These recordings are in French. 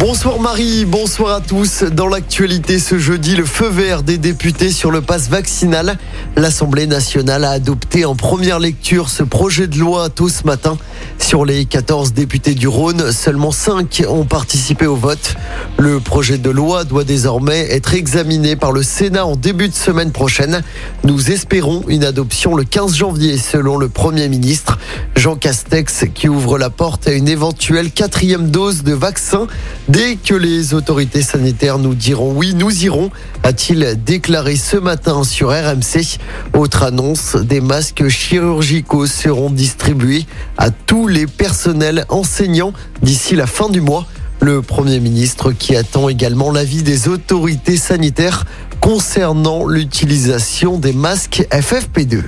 Bonsoir Marie, bonsoir à tous. Dans l'actualité ce jeudi, le feu vert des députés sur le pass vaccinal. L'Assemblée nationale a adopté en première lecture ce projet de loi tôt ce matin. Sur les 14 députés du Rhône, seulement 5 ont participé au vote. Le projet de loi doit désormais être examiné par le Sénat en début de semaine prochaine. Nous espérons une adoption le 15 janvier selon le Premier ministre Jean Castex qui ouvre la porte à une éventuelle quatrième dose de vaccin Dès que les autorités sanitaires nous diront oui, nous irons, a-t-il déclaré ce matin sur RMC. Autre annonce, des masques chirurgicaux seront distribués à tous les personnels enseignants d'ici la fin du mois. Le Premier ministre qui attend également l'avis des autorités sanitaires concernant l'utilisation des masques FFP2.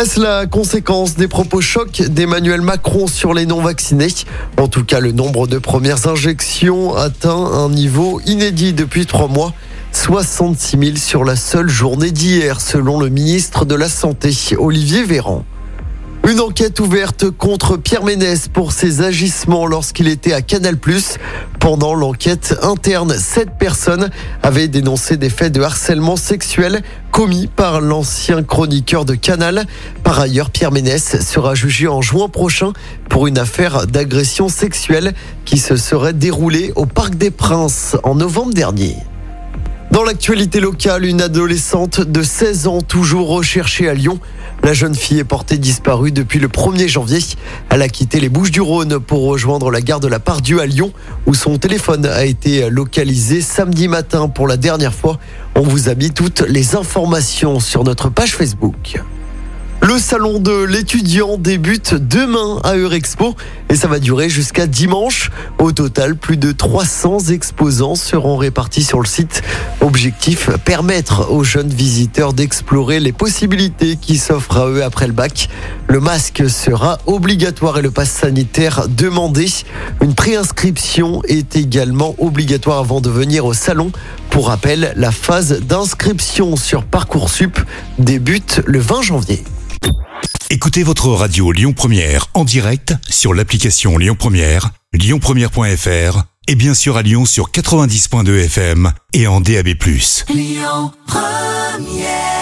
Est-ce la conséquence des propos chocs d'Emmanuel Macron sur les non-vaccinés? En tout cas, le nombre de premières injections atteint un niveau inédit depuis trois mois. 66 000 sur la seule journée d'hier, selon le ministre de la Santé, Olivier Véran. Une enquête ouverte contre Pierre Ménès pour ses agissements lorsqu'il était à Canal+. Pendant l'enquête interne, sept personnes avaient dénoncé des faits de harcèlement sexuel commis par l'ancien chroniqueur de Canal. Par ailleurs, Pierre Ménès sera jugé en juin prochain pour une affaire d'agression sexuelle qui se serait déroulée au Parc des Princes en novembre dernier. Dans l'actualité locale, une adolescente de 16 ans toujours recherchée à Lyon. La jeune fille est portée disparue depuis le 1er janvier. Elle a quitté les Bouches du Rhône pour rejoindre la gare de la Pardieu à Lyon où son téléphone a été localisé samedi matin pour la dernière fois. On vous a mis toutes les informations sur notre page Facebook. Le salon de l'étudiant débute demain à Eurexpo et ça va durer jusqu'à dimanche. Au total, plus de 300 exposants seront répartis sur le site. Objectif, permettre aux jeunes visiteurs d'explorer les possibilités qui s'offrent à eux après le bac. Le masque sera obligatoire et le pass sanitaire demandé. Une préinscription est également obligatoire avant de venir au salon. Pour rappel, la phase d'inscription sur Parcoursup débute le 20 janvier. Écoutez votre radio Lyon Première en direct sur l'application Lyon Première, lyonpremière.fr et bien sûr à Lyon sur 90.2 FM et en DAB+. Lyon Première